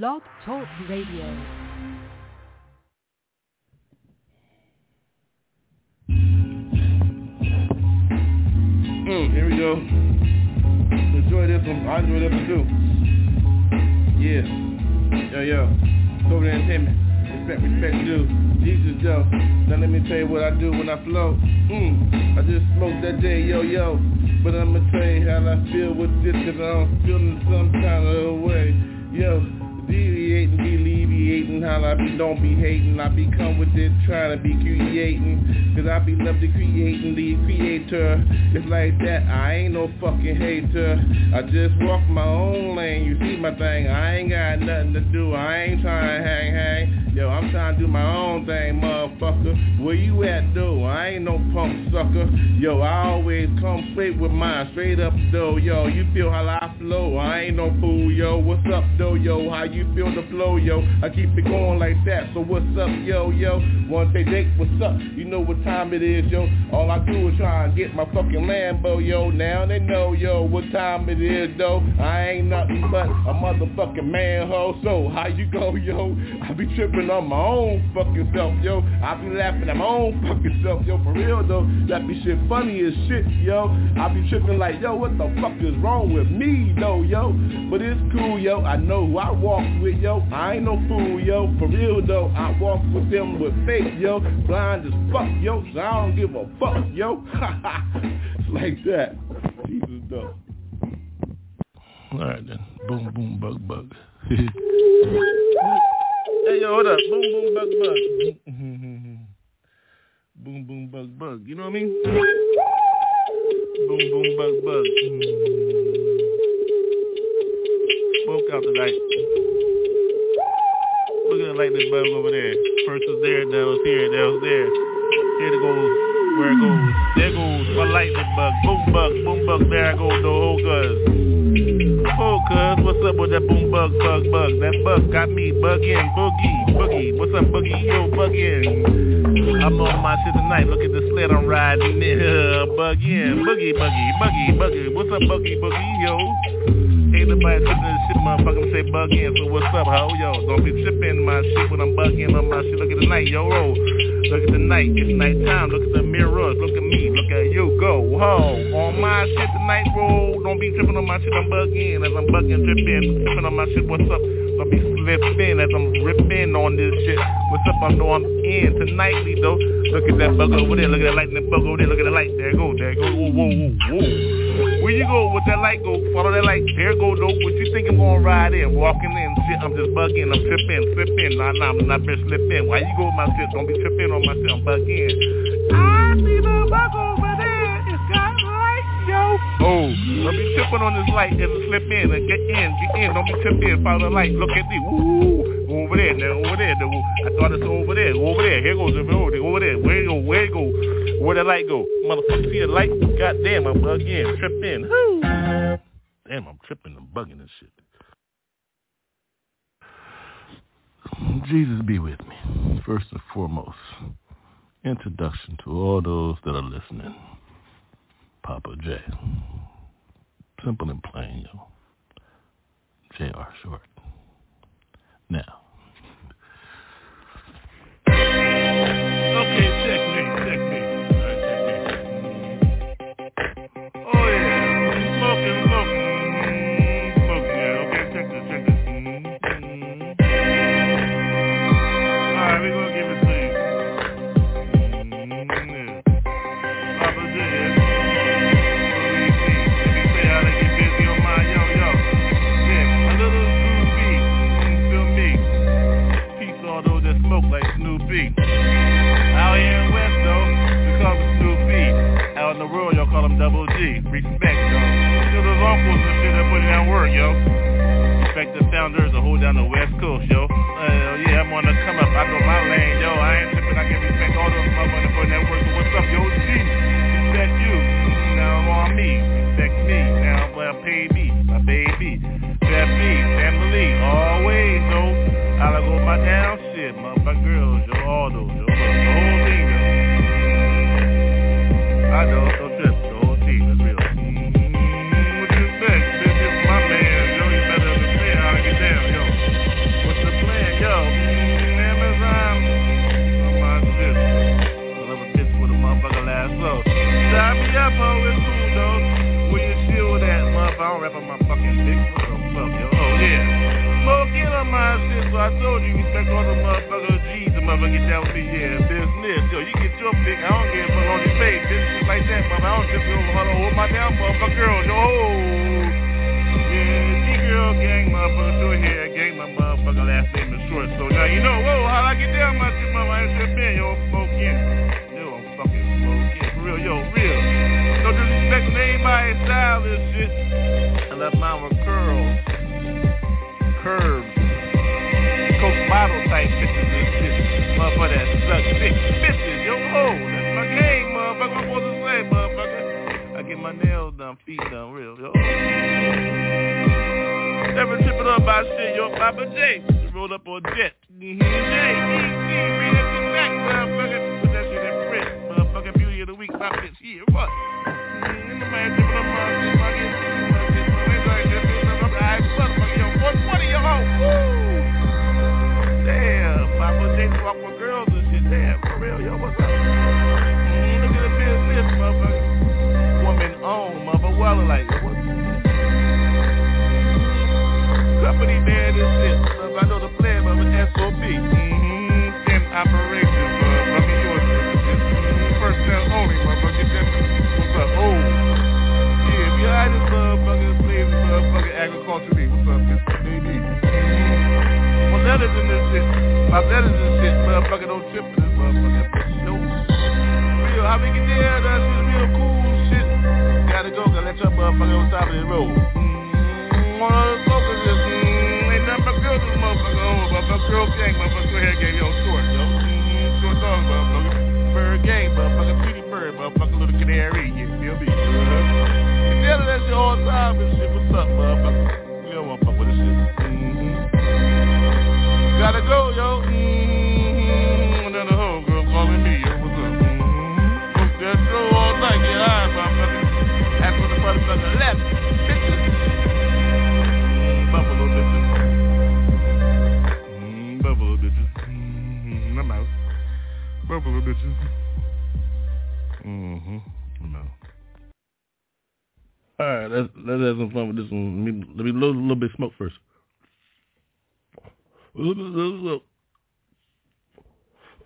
Blog Talk Radio. Mm, here we go. Enjoy this one. I enjoy this one too. Yeah. Yo, yo. Sober Entertainment. Respect, respect due. Jesus, yo. Now let me tell you what I do when I flow. Mm. I just smoke that day, yo, yo. But I'ma tell you how I feel with this, cause I'm feeling some kind of way. Yo, deviating, alleviating, how I be don't be hating. I be come with it, trying to be creating. Cause I be love to creating the creator. It's like that, I ain't no fucking hater. I just walk my own lane, you see my thing. I ain't got nothing to do, I ain't trying to hang, hang. Yo, I'm trying to do my own thing, motherfucker. Where you at, though? I ain't no punk sucker. Yo, I always come straight with mine, straight up, though. Yo, you feel how I flow? I ain't no fool, yo. What's up, though, yo? How you feel the flow, yo? I keep it going like that. So what's up, yo, yo? Wanna say, Jake, what's up? You know what time it is, yo. All I do is try and get my fucking Lambo, yo. Now they know, yo, what time it is, though. I ain't nothing but a motherfucking manhole. So how you go, yo? I be tripping on my own fucking self, yo. I be laughing at my own fucking self, yo. For real though, that be shit funny as shit, yo. I be tripping like, yo, what the fuck is wrong with me, though, yo? But it's cool, yo. I know who I walk with, yo. I ain't no fool, yo. For real though, I walk with them with faith, yo. Blind as fuck, yo. So I don't give a fuck, yo. it's like that. Jesus though. All right then. Boom, boom, bug, bug. Hey yo, hold up. Boom boom bug bug. boom boom bug bug. You know what I mean? Boom boom bug bug. Smoke out tonight. Look at the lightning bug over there. First was there, now it's here, now it's there. Here it goes. Where it goes. There goes my lightning bug. Boom bug, boom bug. There go, the whole cuz. Oh, cuz, what's up with that boom bug, bug, bug? That bug got me bugging, boogie, boogie. What's up, boogie? Yo, bugging. I'm on my shit tonight. Look at the sled I'm riding. Bugging, boogie, boogie, boogie, boogie. What's up, boogie, boogie? Yo. Ain't nobody tripping this shit, motherfucker. Say bugging. So what's up, ho? Yo, don't be tripping my shit when I'm bugging on my shit. Look at the night, yo, roll. Look at the night. It's nighttime. Look at the mirrors. Look at me. Look at you. Go, ho. On my shit tonight, roll. Don't be tripping on my shit. I'm bugging. As I'm bugging, tripping, tripping on my shit. What's up? Don't be slipping as I'm ripping on this shit. What's up? I know I'm in tonightly though. Look at that bug over there. Look at that lightning bug over there. Look at the light. There it go. There it go. Whoa, whoa, whoa, whoa. Where you go with that light go? Follow that light. There go though. What you think I'm gonna ride in? Walking in shit. I'm just bugging. I'm tripping, slipping. Nah, nah, I'm not been slipping. Why you go with my shit? Don't be tripping on my shit. I'm bugging. I see the bug over there. It's got light, yo. Oh, don't be tripping on this light and slip in and get in, get in. Don't be tripping. Follow the light. Look at me. Woo. Over there, now over there. Now, I thought it's over there. Over there. Here goes the road. Over there. Where it go? Where it go? Where the light go? Motherfucker, see the light? God damn, I'm bugging. Trip in. Woo. Damn, I'm tripping. I'm bugging this shit. Jesus be with me. First and foremost, introduction to all those that are listening. Poppa J. Simple and plain, yo. J.R. Short. Now. Respect though. To those uncles and shit that put that work, yo. Respect the founders that hold down the West Coast, yo. Uh, yeah, I'm on the come up. I know my lane, yo. I ain't tripping. I can respect all those motherfuckers that put in that work. So what's up, yo? G? Respect you. Now I'm on me. Respect me. Now well, pay me, my baby. That me, family, always, yo. I like go my down shit, my, my girls, yo, all those, yo. The whole thing, yo. I know, up, ho, is cool, dog. Where you feel that, motherfucker? I don't rap on my fucking dick. What the fuck, yo? Oh, yeah. Smoking on my shit, so I told you, respect all the motherfuckers. G's, the motherfucker get down with me, yeah. Business, yo, you get your pick. I don't give a fuck on your face. This shit like that, mother. I don't just go hold my damn motherfucker, oh. girl, yo. Yeah, G-girl gang, motherfucker, short here, gang, my motherfucker last name is short. So now you know, whoa, how I get down my shit, mama? I ain't been, yo, Smoking. Yo, I'm fucking smoking. Real, yo, real. Disrespect to anybody style this shit. I love mine with curls, curves bottle type bitches and shit. Motherfucker that suck dick. Bitches, yo ho, that's my game, motherfucker. I'm supposed to say, motherfucker. I get my nails done, feet done, real, yo. Never trip it up by shit, yo. Poppa J, roll up on jet. Mm-hmm. J, E, that shit back, motherfucker. Put that shit in print, motherfucker. Beauty of the week, my bitch here, what? Bitch. Motherfucker, yo, 120, yo, ho. Woo! Damn, Poppa J walk with girls and real, yo, what's up? Mm, and. Mother, I know the plan, mother, SOB. 10 operations, motherfucker, yours. First time only, motherfucker. What's up? Oh. Yeah, Mr. Baby? letters in this shit. My letters and shit, motherfucker, don't trip in this motherfucker. No. Real, how we get there, that shit real cool shit. Gotta go, gotta let your motherfucker on top of the road. Mm, one of the focus is, mm, ain't nothing but girls in this motherfucker home, motherfucker, girl gang, motherfucker, go ahead, gang, yo, short, yo. Mm, short dog, motherfucker. Byrd gang, motherfucker, Petey Bird, motherfucker, little canary, you feel me? Uh-huh. Tell her that shit all the time and shit, what's up, motherfucker? We don't want to fuck with this shit. Gotta go, yo. Mm-hmm. The whole girl calling me, yo. What's up? Mm-hmm. Fuck that show all night. Get high, motherfucker. That's what the motherfucker left. Bitches. Mm, buffalo bitches. Mm, buffalo bitches. Mm-hmm. I'm out. Buffalo bitches. All right, let's let's have some fun with this one. Let me let me load a little bit of smoke first.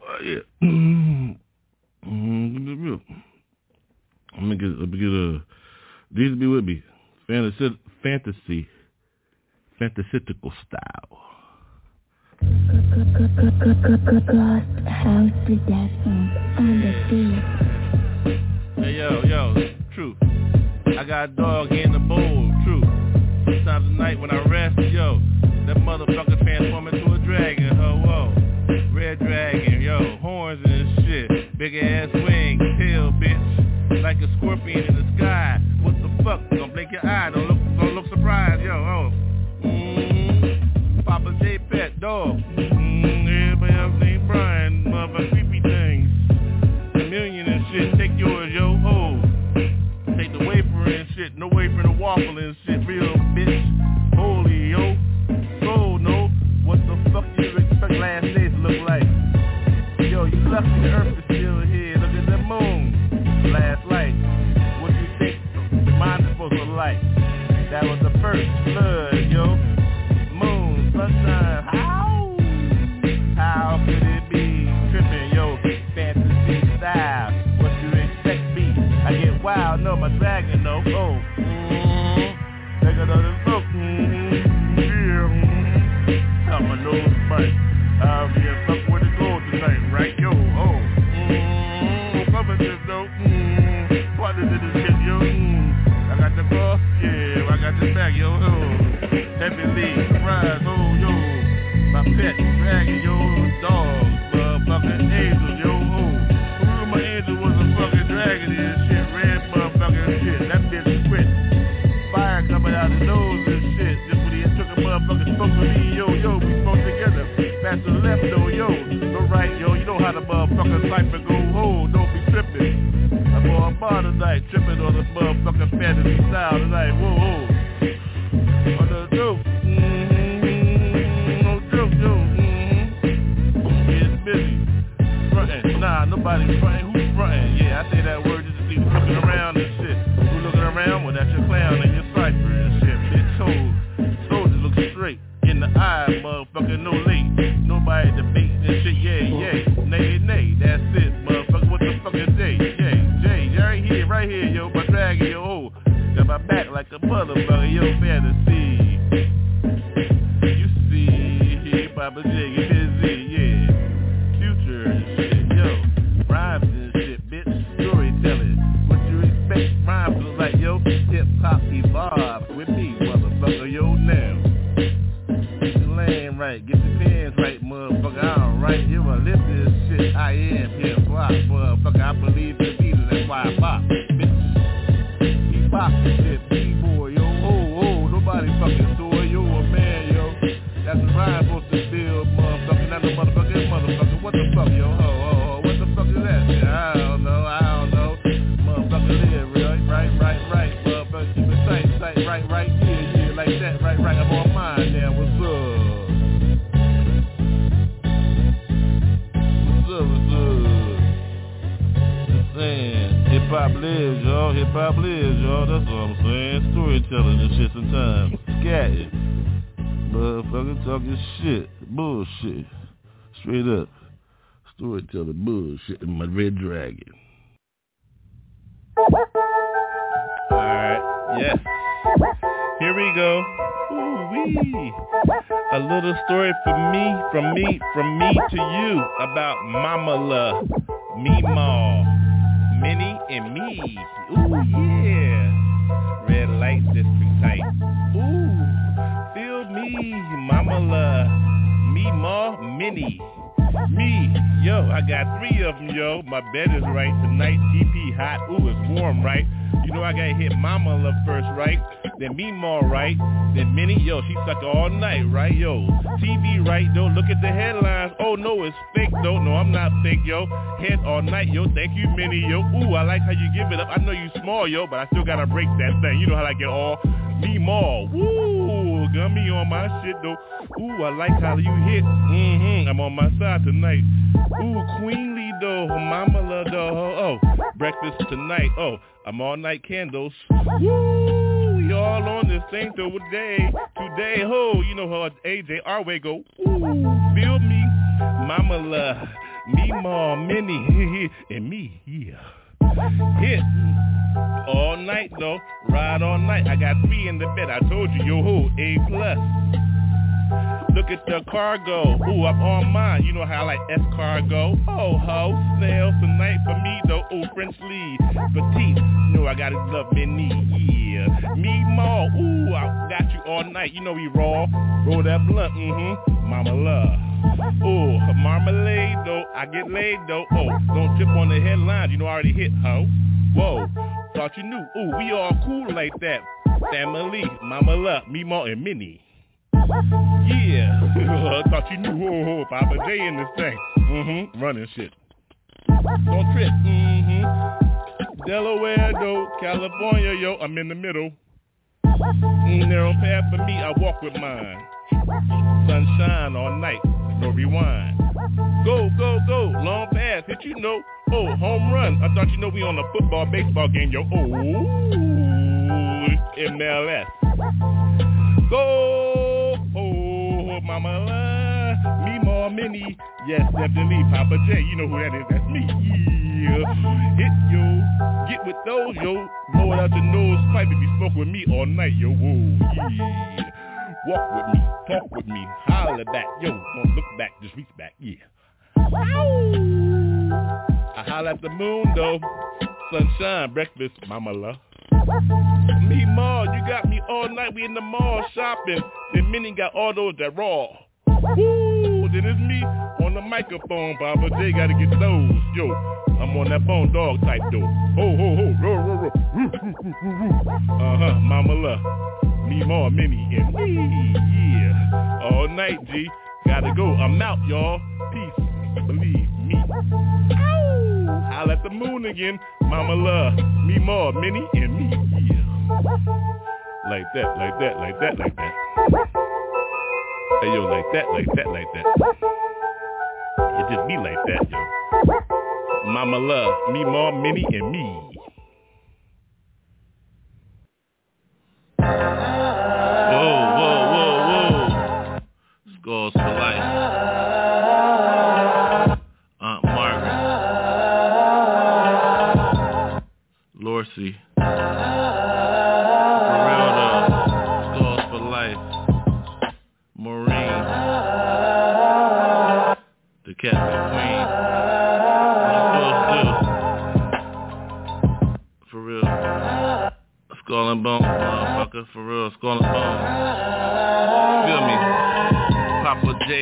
Uh, yeah. I'm gonna get, let me get a. These be with me. Fantasy, fantasy, fantasistical style. Hey yo, yo, true. I got a dog in the bowl, true. Sometimes at night when I rest, yo, that motherfucker transform into a dragon, ho, whoa. Red dragon, yo, horns and shit. Big ass wings, tail, bitch. Like a scorpion in the sky. What the fuck? Don't blink your eye, don't look the earth Hip hop lives, y'all. That's what I'm saying. Storytelling and shit sometimes. Scatting. Motherfucker talking shit. Bullshit. Straight up. Storytelling bullshit in my red dragon. Alright, yes. Here we go. Ooh wee. A little story for me, from me, from me to you about Mama Love, me Ma, Minnie and me. Ooh yeah. Red light district type. Ooh, feel me, Mama Love, me Ma, Minnie. Me, yo, I got three of them, yo. My bed is right tonight. TP hot. Ooh, it's warm, right? You know I gotta hit Mama Love first, right? Then me more, right? Then Minnie, yo, she suck all night, right? Yo, TV, right? Though, look at the headlines. Oh no, it's fake, though. No, I'm not fake, yo. Head all night, yo. Thank you, Minnie, yo. Ooh, I like how you give it up. I know you small, yo, but I still gotta break that thing. You know how I get all me more. Woo, me on my shit though. Ooh, I like how you hit. Mm-hmm. I'm on my side tonight. Ooh, queenly though, mama love though. Oh, breakfast tonight. Oh, I'm all night candles. Woo, we all on this thing till today. Today, ho, you know how AJ our way go. Ooh, feel me, mama love, me more, Minnie, and me, yeah. Hit all night though, ride all night. I got three in the bed. I told you, yo ho, A plus. Look at the cargo. Ooh, I'm on mine. You know how I like S cargo. Oh ho, snails tonight for me though. Ooh, French lead, petite. You know I gotta love Minnie. Yeah, me more. Ooh, I got you all night. You know we raw. Roll that blunt. Mm-hmm. Mama love. Ooh, marmalade though. I get laid though. Oh, don't trip on the headlines. You know I already hit ho. Whoa, thought you knew. Ooh, we all cool like that. Family, Mama love, me more and Minnie. Yeah, thought you knew. Oh, oh, Poppa J in this thing. Mm-hmm, running shit. Don't trip. Mm-hmm. Delaware though, California, yo, I'm in the middle. Mm, narrow path for me, I walk with mine. Sunshine all night, no rewind. Go, go, go, long pass, hit you know. Oh, home run. I thought you know we on a football, baseball game, yo. Oh, MLS. Go, oh, mama, uh, me more mini. Yes, definitely, Poppa J. You know who that is? That's me. Yeah, hit yo, get with those yo. Blow it out your nose, pipe if you smoke with me all night, yo. Whoa, yeah. Walk with me, talk with me, holler back, yo. Don't look back, just reach back, yeah. I holler at the moon though. Sunshine, breakfast, mama love. Me mall, you got me all night. We in the mall shopping. Then Minnie got all those that raw. Woo! Then it's me on the microphone. Poppa J gotta get those. Yo, I'm on that phone dog type though. Ho ho ho, row row row. Uh huh, mama love. Me more Minnie and me. Yeah, all night G. Gotta go. I'm out, y'all. Peace. Believe me. Ow! Holla at the moon again. Mama love. Me more Minnie and me. Yeah. Like that, like that, like that, like that. Hey yo, like that, like that, like that. It just be like that, yo. Mama love, me more, Minnie, and me.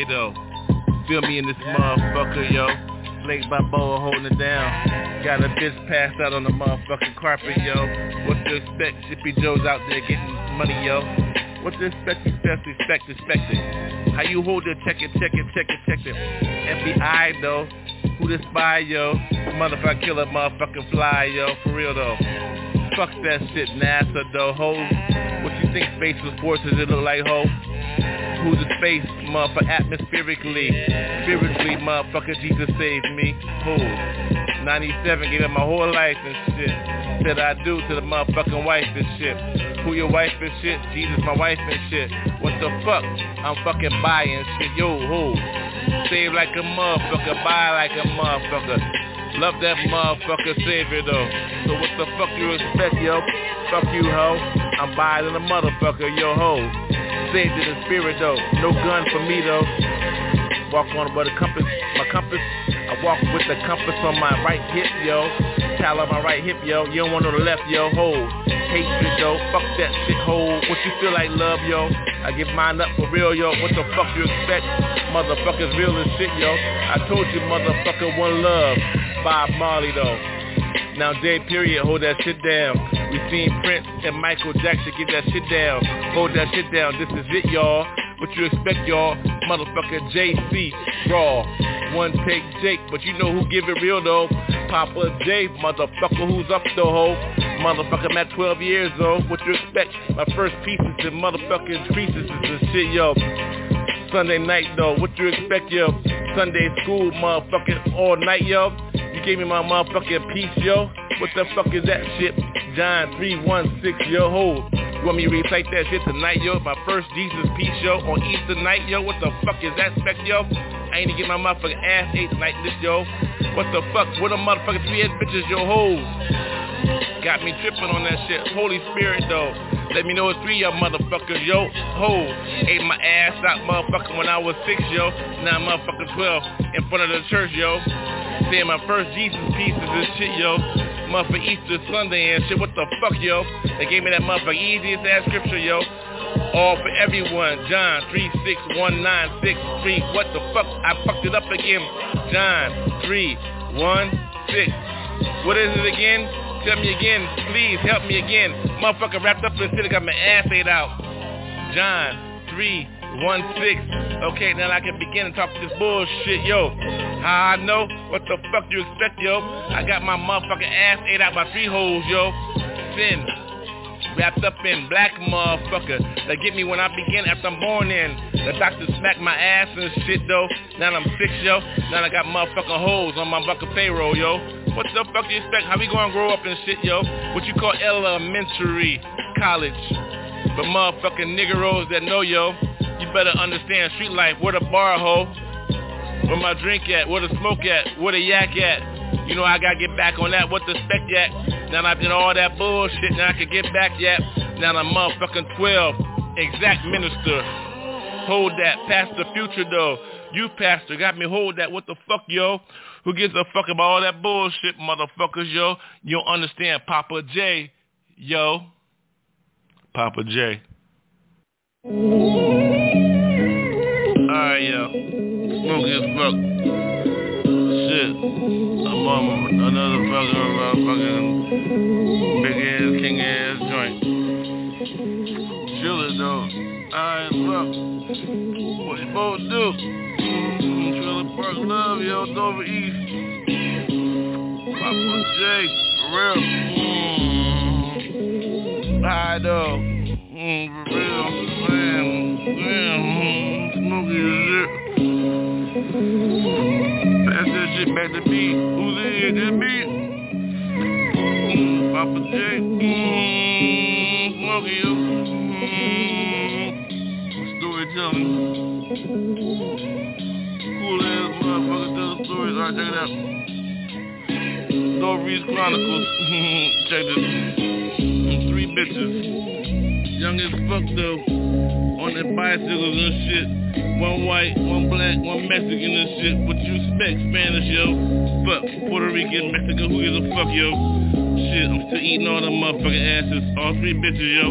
Though. Feel me in this motherfucker, yo. Blake Balboa holding it down. Got a bitch passed out on the motherfucking carpet, yo. What to expect? Shippy Joe's out there getting money, yo. What to expect? Expect, expect, expect it. How you hold it? Check it, check it, check it, check it. FBI though. Who the spy, yo? Motherfucker killer, motherfucking fly, yo. For real though. Fuck that shit, NASA though, ho. What you think space was for? Does it look like, ho? Who's the space, motherfucker, atmospherically? Spiritually, motherfucker, Jesus saved me. Who? 97, gave up my whole life and shit. Said I do to the motherfucking wife and shit. Who your wife and shit? Jesus, my wife and shit. What the fuck? I'm fucking buying shit. Yo, who? Save like a motherfucker, buy like a motherfucker. Love that motherfucker savior though. So what the fuck you expect, yo? Fuck you, ho. I'm buying a motherfucker, yo, ho. Saved in the spirit though. No gun for me though. Walk on with a compass, my compass. I walk with the compass on my right hip, yo. Towel on my right hip, yo. You don't want no left, yo. Hold. Hatred, yo. Fuck that shit, hold. What you feel like, love, yo? I give mine up for real, yo. What the fuck you expect? Motherfuckers real as shit, yo. I told you, motherfucker, one love. Bob Marley, though. Now, day period, hold that shit down. We seen Prince and Michael Jackson get that shit down. Hold that shit down. This is it, y'all. What you expect, y'all? Motherfucker JC, raw. One take Jake, but you know who give it real though. Poppa J, motherfucker, who's up the hoe? Motherfucker, I'm at 12 years old. What you expect? My first pieces and motherfucking creases and shit, yo. Sunday night though, what you expect, yo? Sunday school, motherfucking all night, yo. Gave me my motherfucking piece, yo. What the fuck is that shit? John 316, yo, hold. You want me to recite that shit tonight, yo? My first Jesus piece, yo, on Easter night, yo. What the fuck is that spec, yo? I ain't to get my motherfucking ass ate tonight, this, yo. What the fuck? What a motherfucking three-head bitches, yo, hoes. Got me tripping on that shit. Holy Spirit, though. Let me know it's three y'all motherfuckers, yo. Ho, ate my ass out, motherfucker, when I was six, yo. Now I'm motherfucking 12 in front of the church, yo. Saying my first Jesus pieces and shit, yo. Motherfucker Easter Sunday and shit. What the fuck, yo? They gave me that motherfucker easiest ass scripture, yo. All for everyone. John 36196 What the fuck? I fucked it up again. John 316. What is it again? Tell me again. Please help me again. Motherfucker wrapped up in. I got my ass ate out. John 316. Okay, now I can begin to talk this bullshit, yo. How I know? What the fuck you expect, yo? I got my motherfucking ass ate out by three holes, yo. Sin. Wrapped up in black motherfucker. They get me when I begin after I'm born in. The doctor smacked my ass and shit though. Now I'm six, yo. Now I got motherfucking holes on my fucking payroll, yo. What the fuck do you expect? How we gonna grow up and shit, yo? What you call elementary college? But motherfucking niggeros that know, yo, you better understand street life. Where the bar, ho? Where my drink at? Where the smoke at? Where the yak at? You know I gotta get back on that. What the spec yet? Now I did all that bullshit. Now I can get back yet. Now I'm motherfucking 12. Exact minister. Hold that. Past the future though. You pastor got me hold that. What the fuck, yo? Who gives a fuck about all that bullshit, motherfuckers, yo? You don't understand Poppa J, yo. Poppa J. Alright, yo. Smoky as fuck. Shit. I'm on another fucking, fucking big ass, king ass joint. It though. Alright, fuck. What you to do? Trailer Park Love, yo, Dover East. Poppa J, for real. Mm. Alright though. Mm, for real, man. Man, mm, smoky as shit. That's that shit back to me. Who's in here? That me? Mm, Poppa J. Mmm, Smokey. Mmm, storytelling. Cool ass motherfucker the stories. Alright, check it out. Stories Chronicles. check this. Three bitches. Young as fuck though. On their bicycles and shit. One white, one black, one Mexican and shit. What you expect? Spanish, yo. Fuck. Puerto Rican, Mexican, who gives a fuck, yo? Shit, I'm still eating all them motherfucking asses. All three bitches, yo.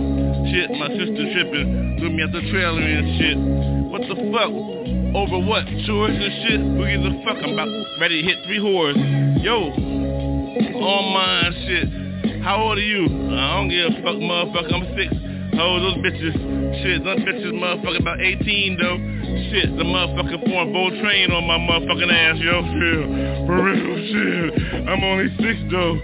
Shit, my sister tripping. Threw me at the trailer and shit. What the fuck? Over what? Chores and shit? Who gives a fuck? I'm about ready to hit three whores. Yo. All mine shit. How old are you? I don't give a fuck, motherfucker. I'm six. Old those bitches? Shit, those bitches motherfucker about 18 though. Shit, the motherfucker pouring bowl train on my motherfucking ass, yo. Shit, for real, shit. I'm only six though.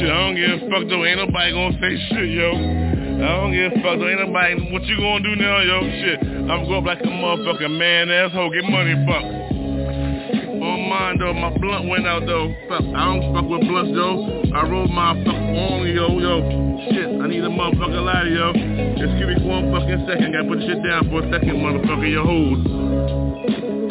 Shit, I don't give a fuck though. Ain't nobody gonna say shit, yo. I don't give a fuck though. Ain't nobody. What you gonna do now, yo? Shit, I'm going up like a motherfucking man asshole. Get money, fuck. On mine though, my blunt went out though. Fuck, I don't fuck with blunts though. I roll my fuck on yo, yo. Shit, I need a motherfucking lighter, yo. Just give me one fucking second. Gotta put shit down for a second, motherfucker. Yo, hold.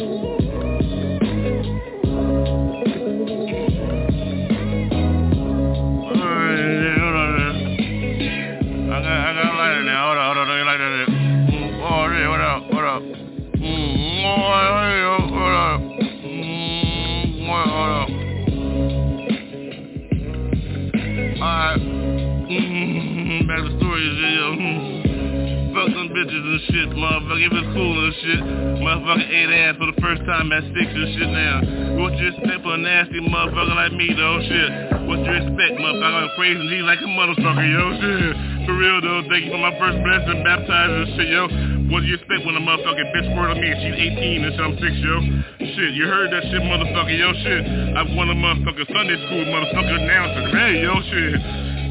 Mm, back to the story, yo. Mm. Fuck them bitches and shit, motherfucker. If it's cool and shit. Motherfucker ate ass for the first time at six and shit now. What you expect for a nasty motherfucker like me, though, shit? What you expect, motherfucker? I'm praising G like a motherfucker, yo, shit. For real, though, thank you for my first blessing, baptized and shit, yo. What do you expect when a motherfucking bitch squirt on me and she's 18 and shit, I'm six, yo? Shit, you heard that shit, motherfucker, yo, shit. I've won a motherfucker Sunday school, motherfucker announcer. Hey, yo, shit.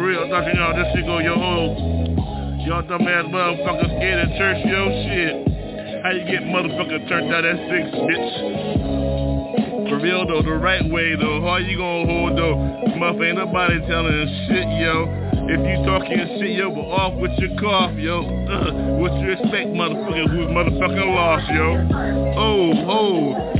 For real, Dr. Y'all, this shit go, yo, hold. Y'all dumbass motherfuckers scared of church, yo, shit. How you get motherfucker turned out at six, bitch? For real though, the right way though, how you gonna hold though? Motherfucker, ain't nobody telling shit, yo. If you talking shit, yo, but off with your cough, yo. Uh, what you expect, motherfucker, who's motherfucking lost, yo? Oh, oh,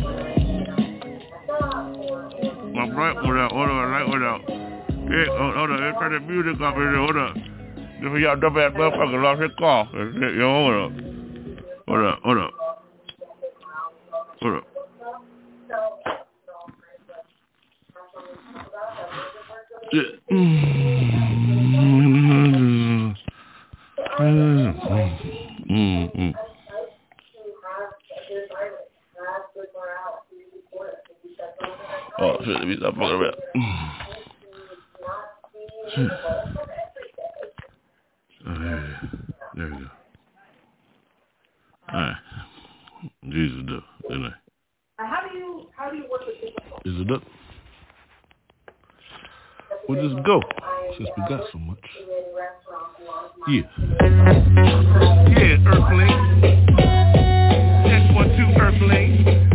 Right, hold up, hold on, right, hold up. Yeah, hold, hold on, let's turn the music up here, hold up. This y'all dumb ass motherfucker lost his cough. Yo, hold up. Hold up, hold up. Hold up. Yeah. Mm. Mm. Oh shit, let me stop fucking around. Shit. Hmm. Oh, there, there we go. Alright. Jesus, though, didn't I? How do you how do you work with people? Is it up? We'll just go, since we got so much. Yeah. Yeah, Earthling. Check one, two, Earthling.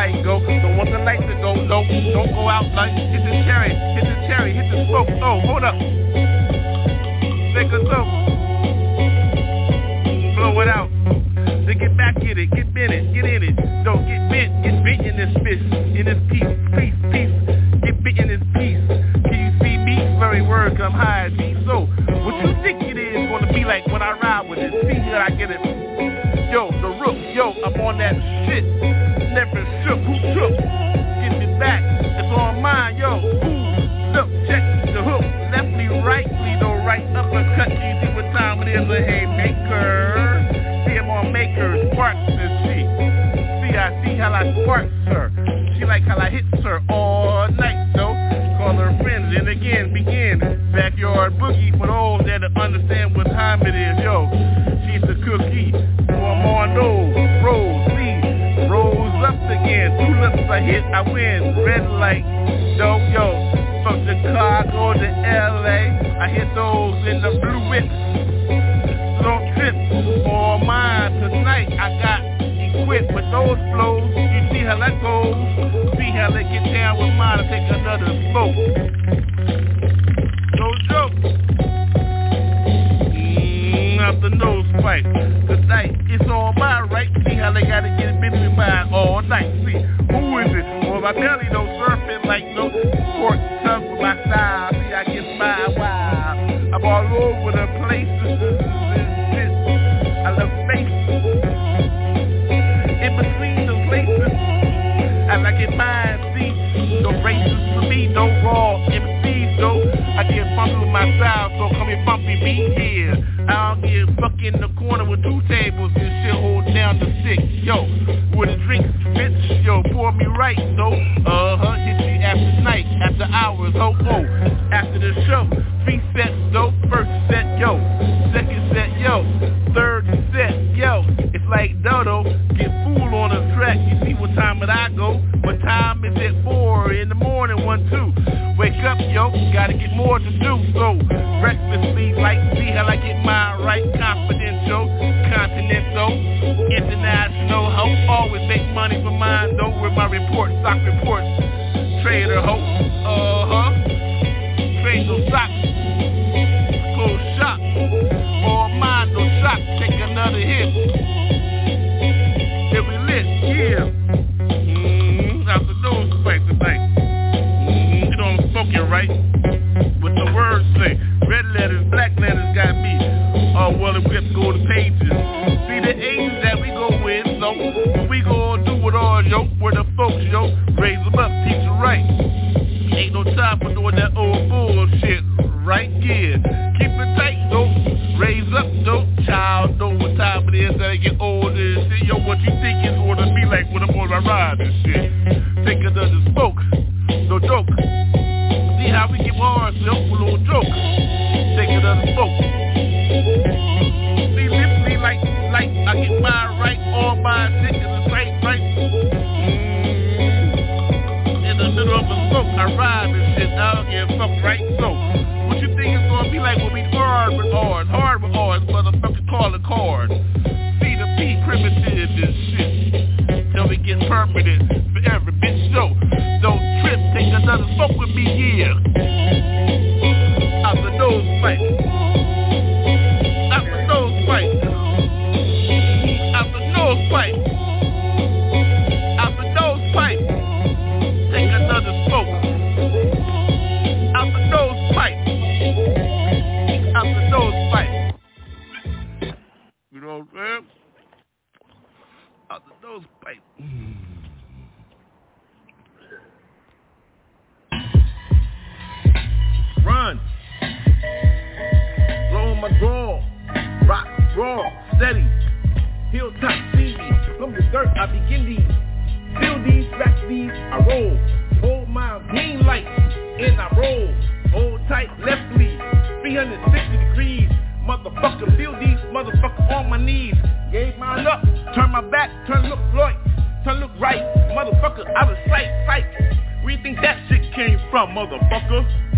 Light go. Don't want the light to go. No, don't go out like hit the cherry, hit the cherry, hit the smoke. Oh, hold up. Take a smoke. Blow it out. Then get back in it, get in it, get in it. Don't get bent, get bent in this fist, in this piece, I get mine right, confidential, continental, international, Hope Always make money for mine, though, with my reports, stock reports, trader, Hope. Roll. Hold my green light, and I roll. Hold tight, left lead, 360 degrees. Motherfucker, feel these motherfuckers on my knees. Gave mine up, turn my back, turn look right, turn look right. Motherfucker, out of sight, sight. Where you think that shit came from, motherfucker?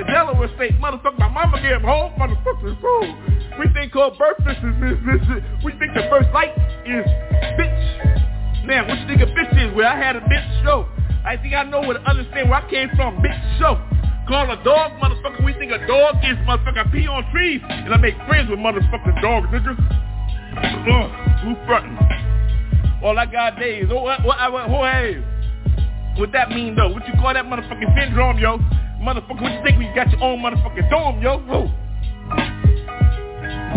Motherfucker Delaware State, motherfucker, my mama gave home, motherfucker, cool. We think called birth is, is, is, is, we think the first light is bitch. Man, what you think a bitch is? Where I had a bitch show. I think I know where to understand where I came from, bitch show. Call a dog, motherfucker. We think a dog is motherfucker. I pee on trees and I make friends with motherfucking dogs, nigga. Who frontin'? All I got days. Oh, what, what, what, what, hey. What that mean though? What you call that motherfucking syndrome, yo? Motherfucker, what you think when you got your own motherfucking dome, yo? Whoa.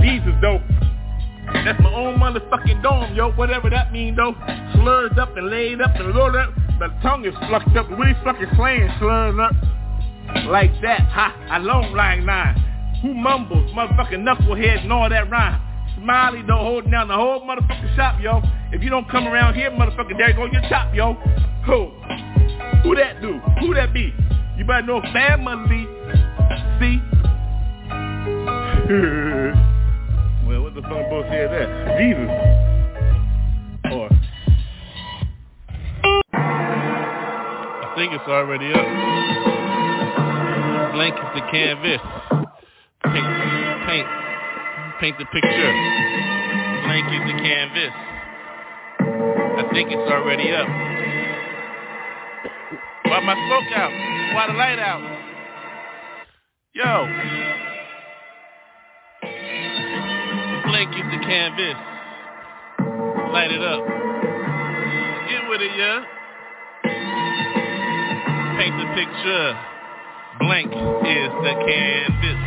Jesus, though. That's my own motherfucking dome, yo. Whatever that mean, though. Slurred up and laid up and rolled up. My tongue is flucked up. Really fucking slaying slurred up like that. Ha, I long line nine. Who mumbles, motherfucking knucklehead and all that rhyme. Smiley though holding down the whole motherfucking shop, yo. If you don't come around here, motherfucker, there you go your chop, yo. Who? Who that do? Who that be? You better know family. See? well, what the fuck both said that? Jesus. Or I think it's already up blank is the canvas. Paint, paint, paint the picture. Blank is the canvas. I think it's already up. Why my smoke out? Why the light out? Yo. Blank is the canvas. Light it up. Get with it, yeah. Paint the picture. Blank is the canvas.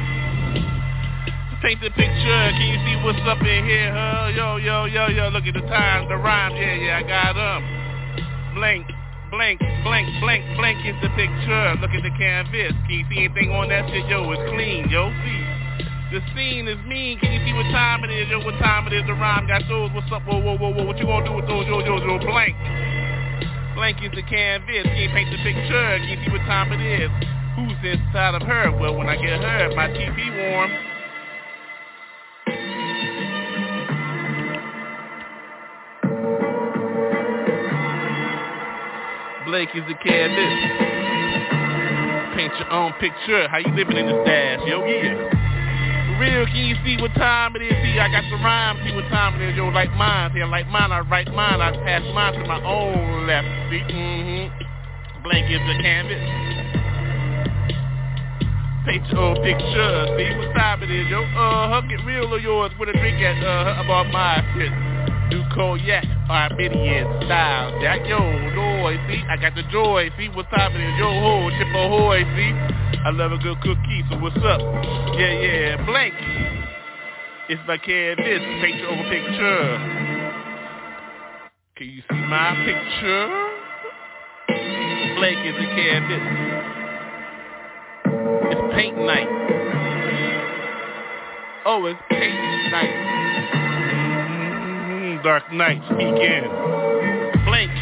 Paint the picture, can you see what's up in here, huh? Yo, yo, yo, yo, look at the time, the rhyme, yeah, yeah, I got them. Blank, blank, blank, blank, blank is the picture. Look at the canvas. Can you see anything on that shit? Yo, it's clean, yo, see. The scene is mean. Can you see what time it is? Yo, what time it is? The rhyme got those. What's up? Whoa, whoa, whoa, whoa. What you gonna do with those? Yo, yo, yo, blank. Blank is the canvas. Can you paint the picture? Can you see what time it is? Who's inside of her? Well, when I get her, my TV warm. Blake is the canvas. Paint your own picture. How you living in the stash? Yo, yeah. For real, can you see what time it is? See, I got the rhyme. See what time it is. Yo, like mine. See, I like mine. I write mine. I pass mine to my own left. See, mm-hmm. Blank is the canvas paint your own picture. See what time it is, yo. Uh, hug it real of yours with a drink at, uh, about my shit. New cognac, Armenian style. Jack, yo, joy, see, I got the joy. See what time it is, yo, ho, chip ahoy, see. I love a good cookie, so what's up? Yeah, yeah, blank. It's my canvas, your own picture. Can you see my picture? Blank is a canvas. It's paint night. Oh, it's paint night. Dark night, speaking. Blank.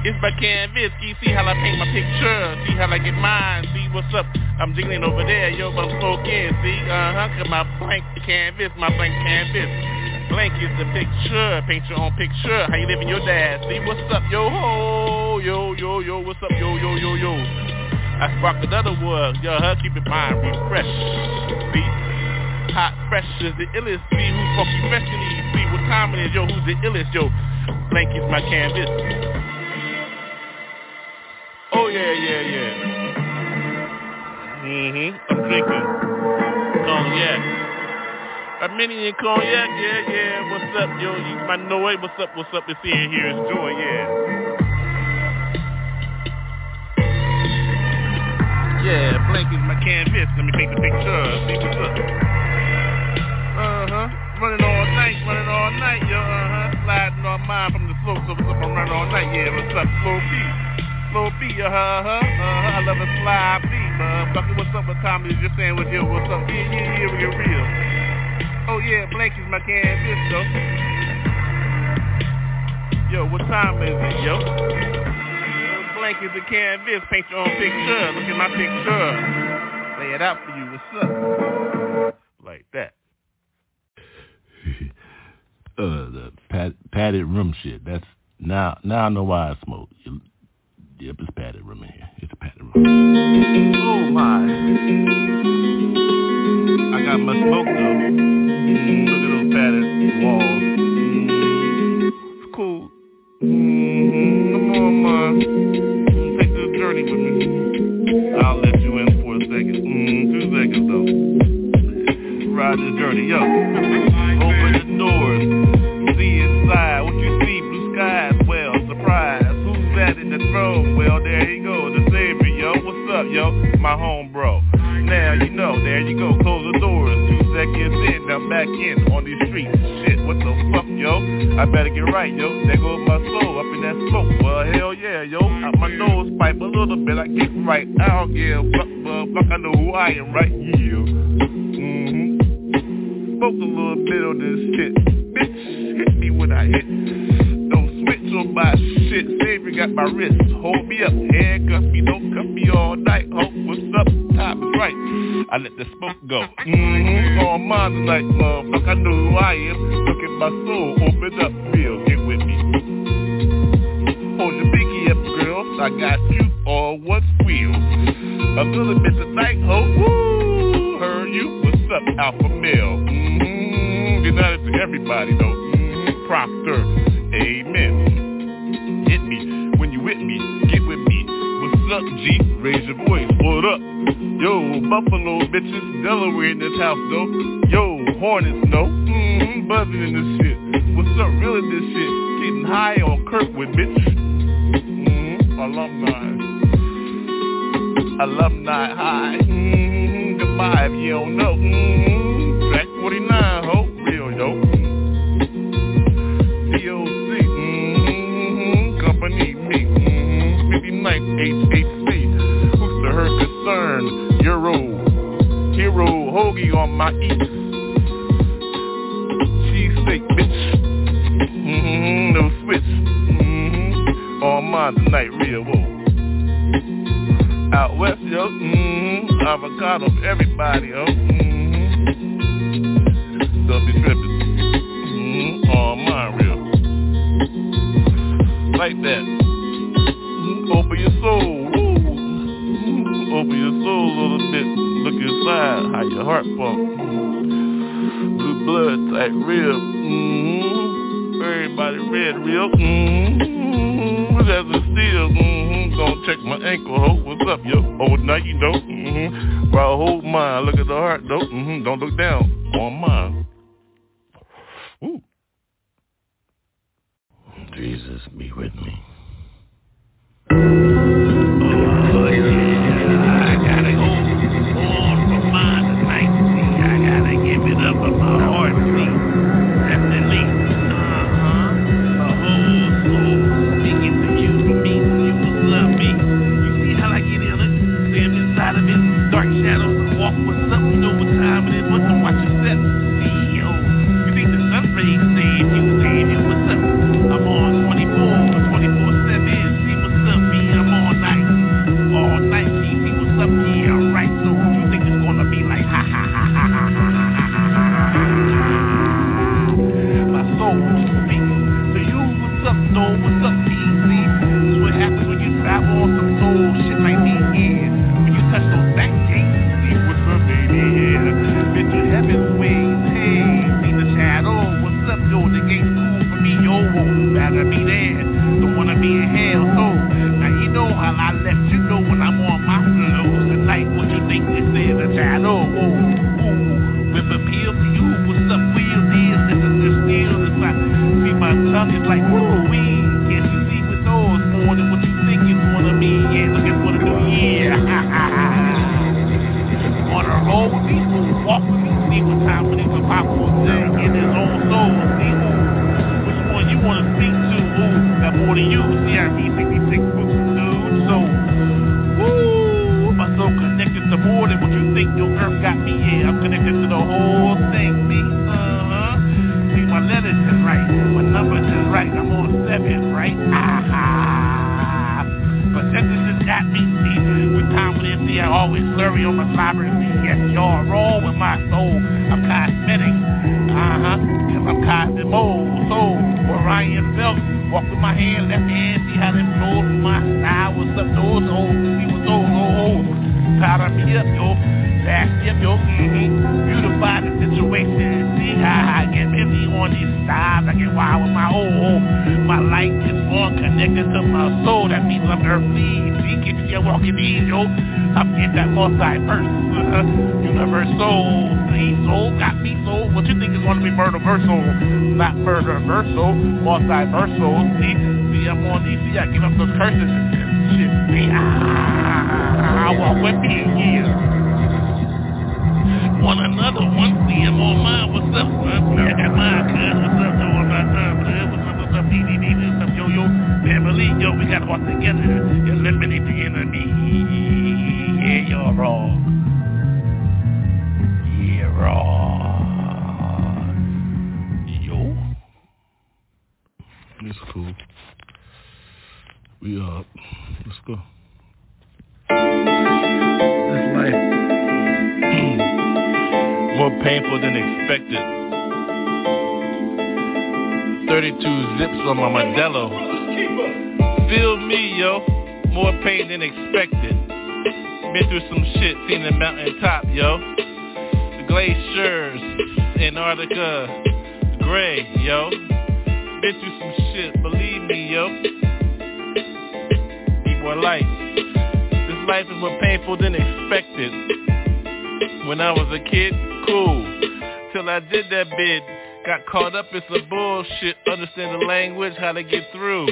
It's my canvas. You see how I paint my picture. See how I get mine. See what's up. I'm jiggling over there. Yo, but I'm smoking. See, uh-huh. Cause my blank canvas. My blank canvas. Blank is the picture. Paint your own picture. How you living your dad? See what's up, yo ho, yo yo yo. What's up, yo yo yo yo? I spark another one. Yo, her keep it mind refresh. See? Hot fresh is the illest. See who's in these. See what time it is. Yo, who's the illest? Yo, Blank is my canvas. Oh yeah, yeah, yeah. Mm-hmm. I'm drinking cognac. Armenian cognac, yeah, yeah. What's up, yo? You might know it. What's up, what's up? It's in here. It's joy, yeah. Yeah, blank is my canvas. Let me take the picture. See what's up. Running all night, running all night, yo. Uh-huh. Sliding on mine from the slopes of up. I'm running all night, yeah. What's up, slow beat? Slow beat, uh-huh, uh-huh. uh-huh. I love a slide beat, motherfucker. What's up with Tommy? Just saying with you. What's up? Yeah, yeah, yeah, we get real. Oh, yeah, blank is my canvas, though. Yo, what time is it, yo? Blank is the canvas. Paint your own picture. Look at my picture. Lay it out for you. What's up? Uh, the pat, padded room shit. That's now. Now I know why I smoke. Yep, it's padded room in here. It's a padded room. Oh my! I got my smoke though. Mm, look at those padded walls. It's cool. Mm, come on, man. Mm, take this journey with me. I'll let you in for a second. Mm, two seconds though. Ride this journey, yo. Inside. What you see? Blue skies. Well, surprise. Who's that in the throne? Well, there you go. The savior, yo. What's up, yo? My home, bro. Now you know. There you go. Close the doors. Two seconds in. I'm back in on these streets. Shit, what the fuck, yo? I better get right, yo. There goes my soul up in that smoke. Well, hell yeah, yo. Out my nose pipe a little bit. I get right. I don't give a fuck, fuck. I know who I am, right? Yeah. Mm-hmm. Spoke a little bit on this shit. Bitch, hit me when I hit. Don't switch on my shit. Savior got my wrist. Hold me up. Handcuff me. Don't cuff me all night. Ho, what's up? Time is right. I let the smoke go. Mm-hmm. On mine tonight, motherfucker. I know who I am. Look at my soul. Open up. Real. Get with me. Hold your pinky up, girl. I got you all what's real. A little bit tonight, ho. Woo! Heard you. What's up, alpha male? Mm-hmm. Everybody, though. Mm-hmm. Proctor. Amen. Hit me when you with me. Get with me. What's up, G? Raise your voice. What up? Yo, Buffalo bitches. Delaware in this house, though. Yo, Hornets, no. Mm-hmm. Buzzing in this shit. What's up, really this shit? Getting high on Kirkwood, bitch. Mm-hmm. Alumni. Alumni high. Mm-hmm. Goodbye if you don't know. Mm-hmm. Track 49, ho. Yo. DOC. Mm-hmm. Company, me. Mm-hmm. 59th HHC. Who's the her concern? Euro. Hero hoagie on my east. Cheesesteak, bitch. Mm-hmm. No switch. Mm-hmm. On mine tonight, real, whoa. Out west, yo, mm-hmm. Avocado everybody, yo. Mm-hmm. Like that. Mm-hmm. Open your soul. Mm-hmm. Open your soul a little bit. Look inside, how your heart pump. Good blood type, real. Mm-hmm. Everybody red, real. Mm-hmm. That's a steal. Mm-hmm. Gonna check my ankle, ho. What's up, yo? Oh, now you know. Mm-hmm. Hold mine. Look at the heart, though. Mm-hmm. Don't look down with me. Another. One see I'm on mine. What's up, son? Got mine, cuz. What's up, though? My time, cuz. What's up, what's up, DDD? What's up, yo, yo? Family, yo, we gotta walk together. Eliminate the enemy. Yeah, y'all wrong. Yeah, wrong. Yo. It's cool. We up. Let's go. More painful than expected. 32 zips on my Modelo. Feel me, yo. More pain than expected. Been through some shit, seen the mountaintop, yo. The glaciers, Antarctica, gray, yo. Been through some shit, believe me, yo. Need more life. This life is more painful than expected. When I was a kid, cool. Till I did that bid. Got caught up in some bullshit. Understand the language, how to get through.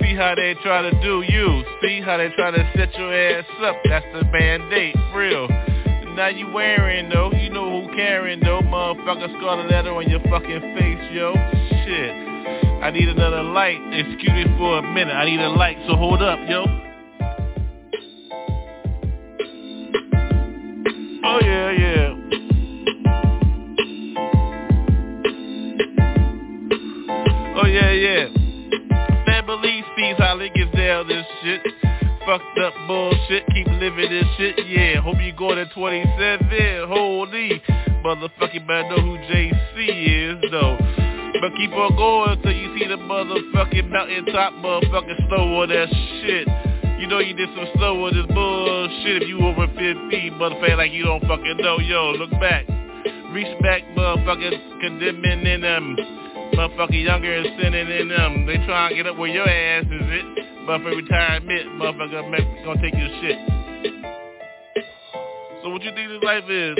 See how they try to do you. See how they try to set your ass up. That's the band-aid, real. Now you wearing though, you know who caring though. Motherfucker scarlet letter on your fucking face, yo. Shit. I need another light. Excuse me for a minute. I need a light, so hold up, yo. Oh yeah, yeah. Oh yeah, yeah. Family sees how they get down this shit. Fucked up bullshit, keep living this shit, yeah. Hope you go to 27, holy. Motherfucking man know who JC is, though. But keep on going till you see the motherfucking mountaintop motherfucking slow on that shit. You know you did some slow on this bullshit if you over 50, motherfucker, like you don't fucking know. Yo, look back. Reach back, motherfucker, condemning in them. Motherfucker younger and sinning in them. They try and get up where your ass is it. Motherfucker retirement, motherfucker make- gonna take your shit. So what you think this life is?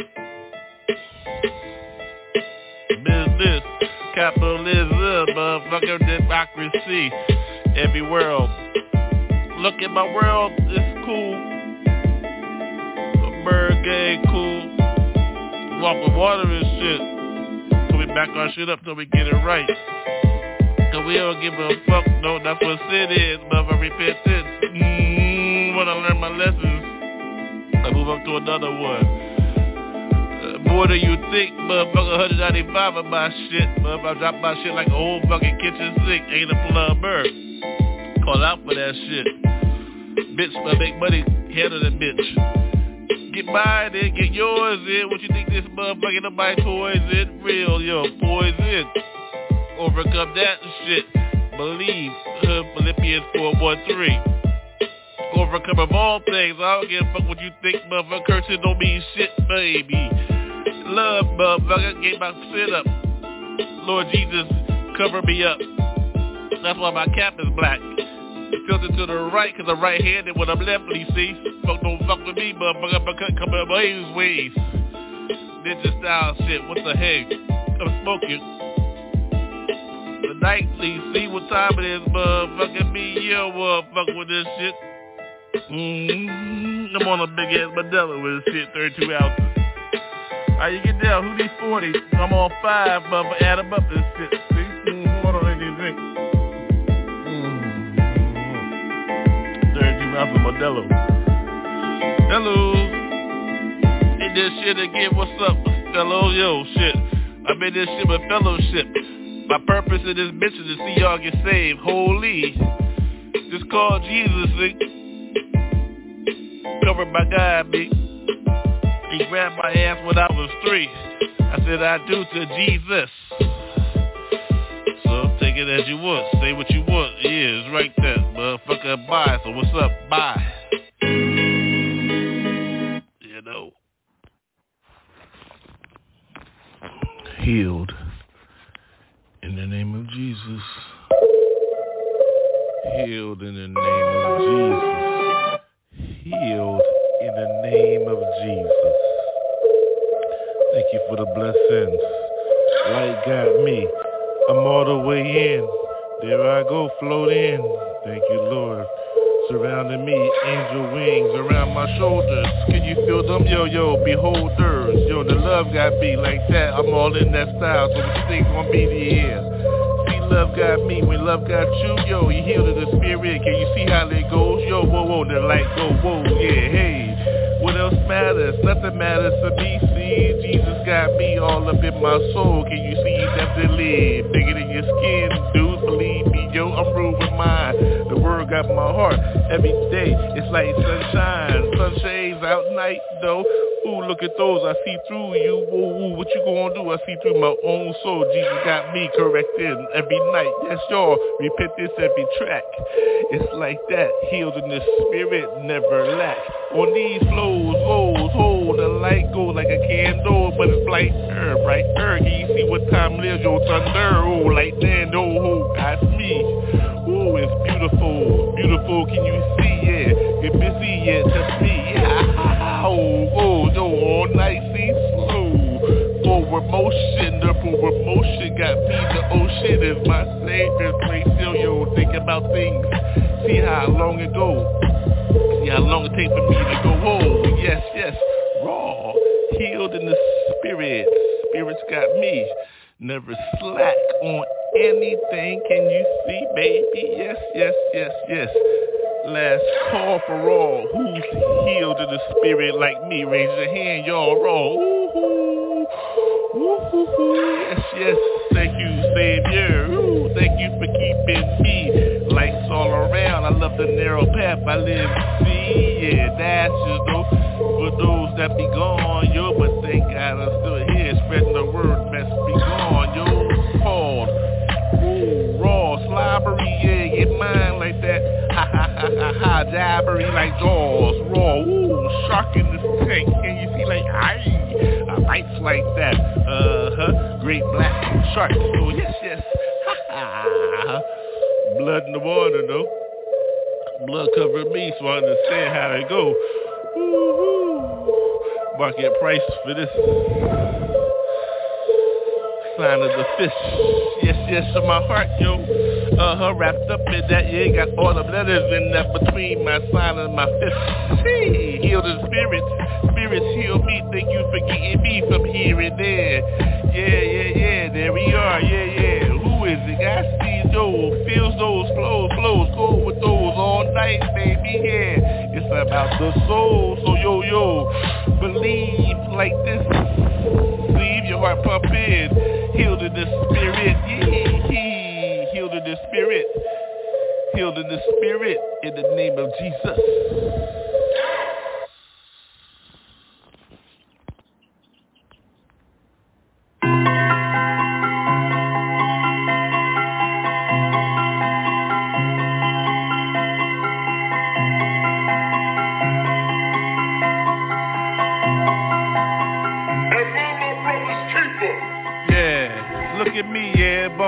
Business, capitalism, motherfucker, democracy, every world. Look at my world, it's cool. Game, cool. Walk with water and shit. We back our shit up till we get it right. Cause we don't give a fuck, no, that's what sin is, mother repentance. Mmm, I learn my lessons, I move up to another one. Uh, more than you think, motherfucker, 195 of my shit. Motherfucker, I drop my shit like a whole fucking kitchen sink. Ain't a plumber. Call out for that shit. Bitch, I make money, handle the bitch. Get mine in, get yours in. What you think this motherfucker nobody toys in? Real, yo, poison. Overcome that shit. Believe. Philippians 4.13. Overcome of all things. I don't give a fuck what you think, motherfucker. Cursing don't mean shit, baby. Love, motherfucker. Get my shit up. Lord Jesus, cover me up. That's why my cap is black. Tilted to the right, cause I'm right-handed when I'm leftly, see? Fuck don't fuck with me, motherfucker. I cut come in my ways. Ninja style shit, what the heck? I'm smoking. The nightly, see what time it is, motherfucker. Me, yo, motherfucker with this shit. Mm-hmm. I'm on a big ass Modelo with this shit, 32 ounces. How you get down? Who these 40? I'm on five, motherfucker. Add them up this shit. See? 32 ounces Modelo. Hello. Hit this shit again. What's up, fellow? Yo, shit. I made this shit with fellowship. My purpose in this bitch is to see y'all get saved. Holy. Just call Jesus, see? Covered by God, B. You grabbed my ass when I was three. I said I do to Jesus. Take it as you want. Say what you want. Yeah, it's right there. Motherfucker, bye. So what's up? Bye. You know. Healed. In the name of Jesus. Healed in the name of Jesus. Healed in the name of Jesus. Thank you for the blessings. Light got me. I'm all the way in. There I go, float in. Thank you, Lord. Surrounding me, angel wings around my shoulders. Can you feel them? Yo, yo, beholders. Yo, the love got me like that. I'm all in that style. So you think gonna be the end? See, love got me. When love got you, yo, you heal the spirit. Can you see how it goes? Yo, whoa, whoa, the light go, whoa, yeah, hey. What else matters? Nothing matters to me. See, Jesus got me all up in my soul. Can you see definitely bigger than your skin, dude? Believe me, yo, I'm rude with mine. The word got my heart every day. It's like sunshine, sunshades out night though. Ooh, look at those. I see through you. Ooh, ooh, what you gonna do? I see through my own soul. Jesus got me corrected every night. Yes, y'all. Repent this every track. It's like that. Healed in the spirit, never lack. On these flows, flows, hold the light go like a candle, but it's brighter, brighter. Can you see what time it is? Yo, thunder. Oh, that. Oh, oh, got me. Ooh, it's beautiful, beautiful. Can you see? Yeah, get busy. Yeah, touch me. Oh, oh, yo, all night, see slow. Forward motion, the forward motion got me. The ocean is my savior. Place, yo, yo, think about things. See how long it go. See how long it takes for me to go. Oh, yes, yes. Raw, healed in the spirit. Spirit's got me. Never slack on anything. Can you see, baby? Yes, yes, yes, yes. Last call for all who's healed in the spirit like me. Raise your hand, y'all. roll. Ooh, ooh, yes, yes. Thank you, Savior. Ooh, thank you for keeping me. Lights all around. I love the narrow path I live. See, yeah, that's just those for those that be gone, yo. But thank God I'm still here, spreading jabbery like jaws. Raw, ooh, shark in this tank. Can you see like, aye, I bites like that. Uh-huh, great black shark. So yes, yes, ha. Blood in the water though. Blood covered me, so I understand how they go. Woo-hoo. Market price for this sign of the fish. Yes, yes, to my heart, yo. Uh-huh, wrapped up in that, yeah, got all the letters in that between my sign and my fist. See, heal the spirits. Spirits heal me. Thank you for getting me from here and there. Yeah, yeah, yeah, there we are. Yeah, yeah. Who is it? I see those, feels those, flows, flows. Go with those all night, baby, yeah. It's about the soul, so yo, yo. Believe like this. Leave your heart pump in. Healed the spirit. Yeah, the spirit. Healed in the spirit in the name of Jesus.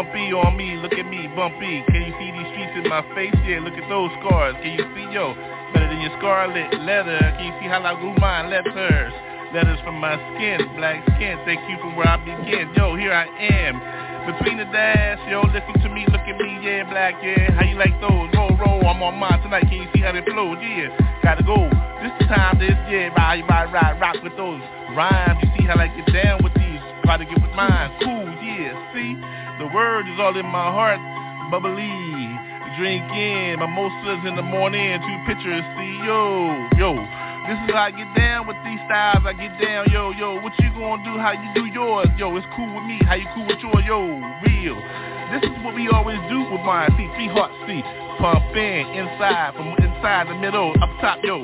Bumpy on me, look at me, bumpy. Can you see these streets in my face? Yeah, look at those scars. Can you see, yo, better than your scarlet leather? Can you see how I grew mine letters? Letters from my skin, black skin. Thank you from where I begin. Yo, here I am. Between the dash, yo, listen to me, look at me, yeah, black, yeah. How you like those? Roll, roll, I'm on mine tonight. Can you see how they flow? Yeah, gotta go. This the time, this, yeah, ride, ride, ride, rock with those rhymes. You see how I get down with these? Try to get with mine. Cool, yeah, see? Word is all in my heart. Bubbly. Drink in. Mimosas in the morning. Two pictures. See, yo, yo. This is how I get down with these styles. I get down, yo, yo. What you gonna do? How you do yours? Yo, it's cool with me. How you cool with yours? Yo, real. This is what we always do with mine. See, three hearts, see. Pump in, inside, from inside the middle, up top, yo.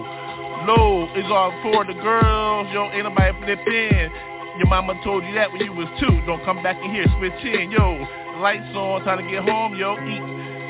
low. is all for the girls, yo, ain't nobody flip in. Your mama told you that when you was two. Don't come back in here, switch in, yo. Lights on, time to get home, yo. Eat.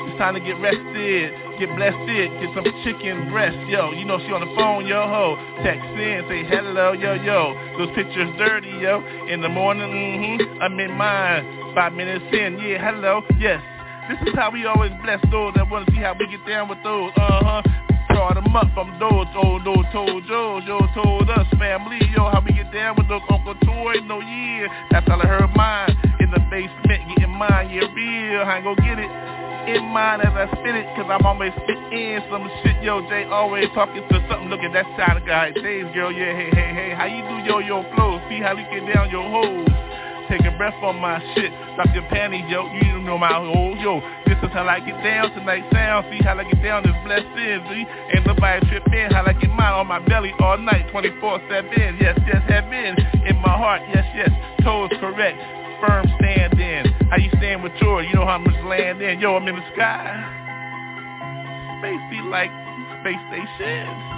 It's time to get rested, get blessed, get some chicken breast, yo. You know she on the phone, yo ho. Text in, say hello, yo yo. Those pictures dirty, yo. In the morning, mm-hmm. I'm in mine. Five minutes in, yeah, hello, yes. This is how we always bless those that wanna see how we get down with those, uh-huh. Brought them up from those old no told Joe, Joe told us. Family, yo, how we get down with those. Uncle Toy, no yeah, that's how I heard mine, in the basement, getting mine, yeah, real, I ain't gon' get it, in mine as I spit it, cause I'm always spit in some shit, yo, Jay always talking to something, look at that side of guy, Jay's girl, yeah, hey, hey, hey, how you do yo, yo, flow, see how we get down your hoes, taking breath on my shit. Drop your panties, yo. You know my old yo. This is how I get down tonight. Sound, see how I get down. This blessed is, see. Ain't nobody trip in. How I get mine on my belly all night, 24/7. Yes, yes, heaven in my heart. Yes, yes. Toes correct. Firm stand in. How you stand with yours? You know how much land in. Yo, I'm in the sky. Spacey like space station.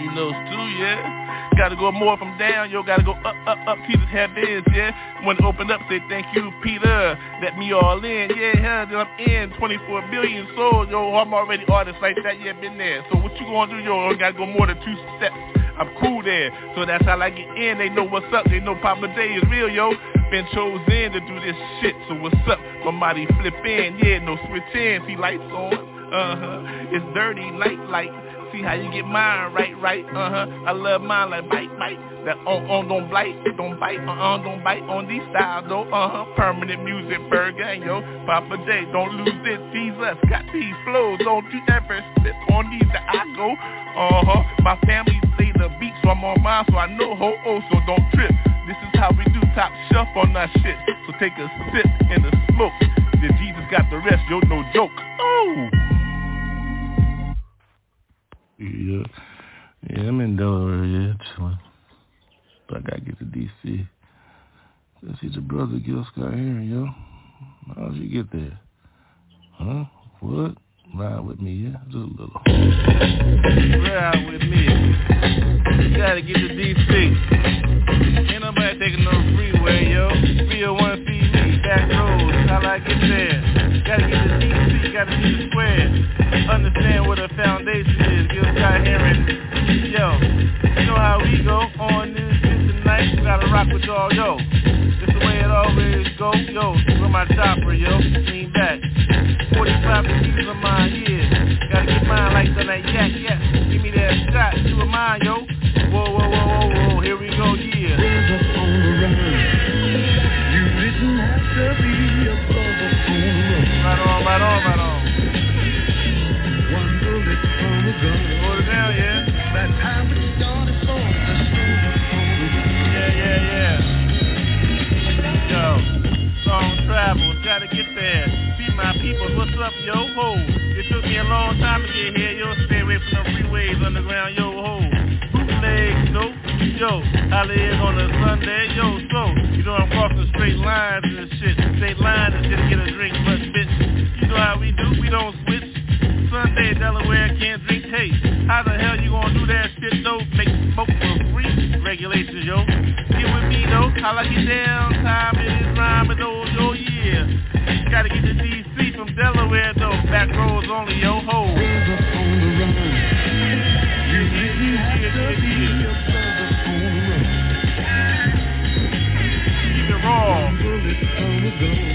I see those too, yeah. Gotta go more from down, yo. Gotta go up, up, up. Peter's Jesus heavens, yeah. When it open up, say thank you, Peter. Let me all in, yeah. Hell, then I'm in. 24 billion souls, yo. I'm already artist like that, yeah. Been there. So what you gonna do, yo? Gotta go more than two steps. I'm cool there. So that's how I get in. They know what's up. They know Poppa J is real, yo. Been chosen to do this shit. So what's up? My body flip in. Yeah, no switch in. See lights on. Uh-huh. It's dirty, light, light. See how you get mine right, right, uh-huh. I love mine like bite, bite. That on, on, don't bite, don't bite, uh-uh, don't bite on these styles, though, uh-huh. Permanent Muzik, burger, yo. Poppa J, don't lose this, it, Jesus. Got these flows, don't you ever spit on these that I go, uh-huh. My family say the beat, so I'm on mine, so I know ho, oh, so don't trip. This is how we do top shelf on that shit. So take a sip in the smoke. Then Jesus got the rest, yo, no joke. Oh! Yeah, yeah, I'm in Delaware, yeah, chilling. But I gotta get to D.C. Let's see the brother Gil Scott Heron, yo. How'd you get there? Huh? What? Ride with me, yeah? Just a little. Ride with me. You gotta get to D.C. Ain't nobody taking no freeway, yo. 301 Back roads, how I get there. Gotta get to D.C., gotta see the square. Understand what a foundation is, Gil Scott Heron. Yo, you know how we go on this shit tonight. We gotta rock with y'all, yo. This the way it always go, yo. With my chopper, yo. Lean back. 45 degrees of mine, yeah. Gotta get mine like the night, yak, yak. Give me that shot, you a mine, yo. Whoa, whoa, whoa, whoa, whoa. Here we go, yeah. On, right on, right on. Hold it down, yeah. Yeah, yeah, yeah. Yo, long gotta get there. My people, what's up, yo ho? It took me a long time to get here, yo. Stay away from the freeways, underground, yo ho. Yo, I live on a Sunday, yo, so you know I'm straight lines and shit. Straight lines and shit to get a drink, but you how we do, we don't switch. Sunday, Delaware can't drink taste. How the hell you gonna do that shit though? Make smoke for free? Regulations, yo. Get with me though. I get down, time it is rhyming though, yo, yeah. Gotta get to DC from Delaware though. Back roads only, yo, ho. Keep it raw.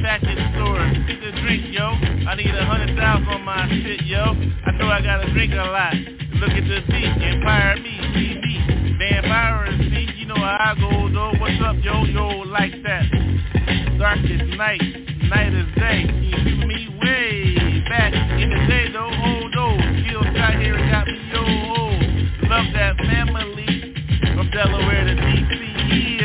In store. Get the drink, yo. I need a hundred thousand on my shit, yo. I know I gotta drink a lot. Look at the beat, Empire me, TV. Vampire, and see, you know how I go, though. What's up, yo, yo, like that? Dark is night, night is day. You see me way back in the day, though? Oh, no. Gil Scott Heron got me, yo, oh. Love that family from Delaware to D.C.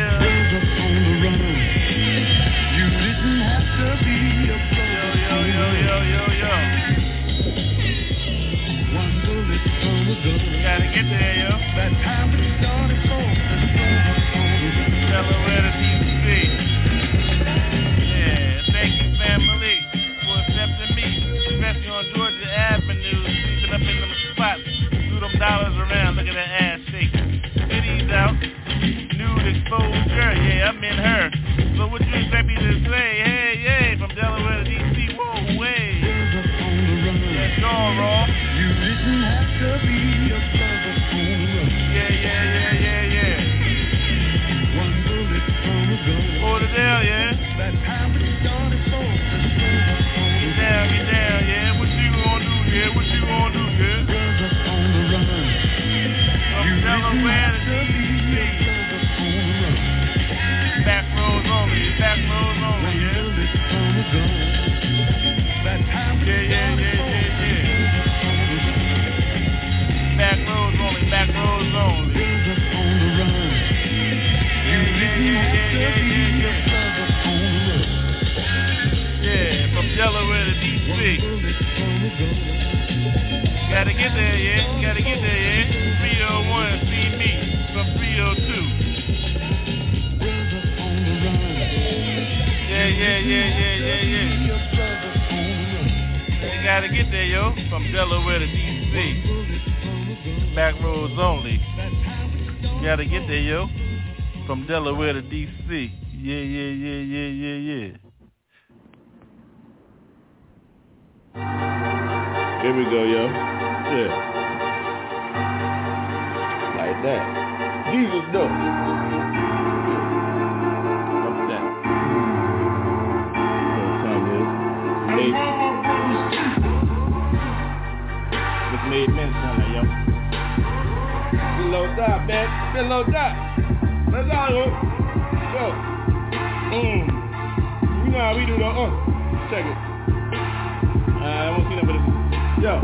get there, yo. That time we started for. Delaware to DC. Yeah, thank you, family, for accepting me, especially on Georgia Avenue, sleeping up in them spots, threw them dollars around, look at that ass shaking. Titties out, nude exposure, yeah, I'm in her. So what you expect me to say? Hey, hey, from Delaware to DC. Yeah, be a Yeah, Delaware to DC. Yeah, yeah, yeah, yeah, yeah, yeah. Here we go, yo. Yeah. Like that. Jesus. Just made minutes on that, yo. Below that, man. Below that. Let's go, yo. Mmm. You know how we do, though. Uh, check it. Uh, I won't see nothing but this. Yo,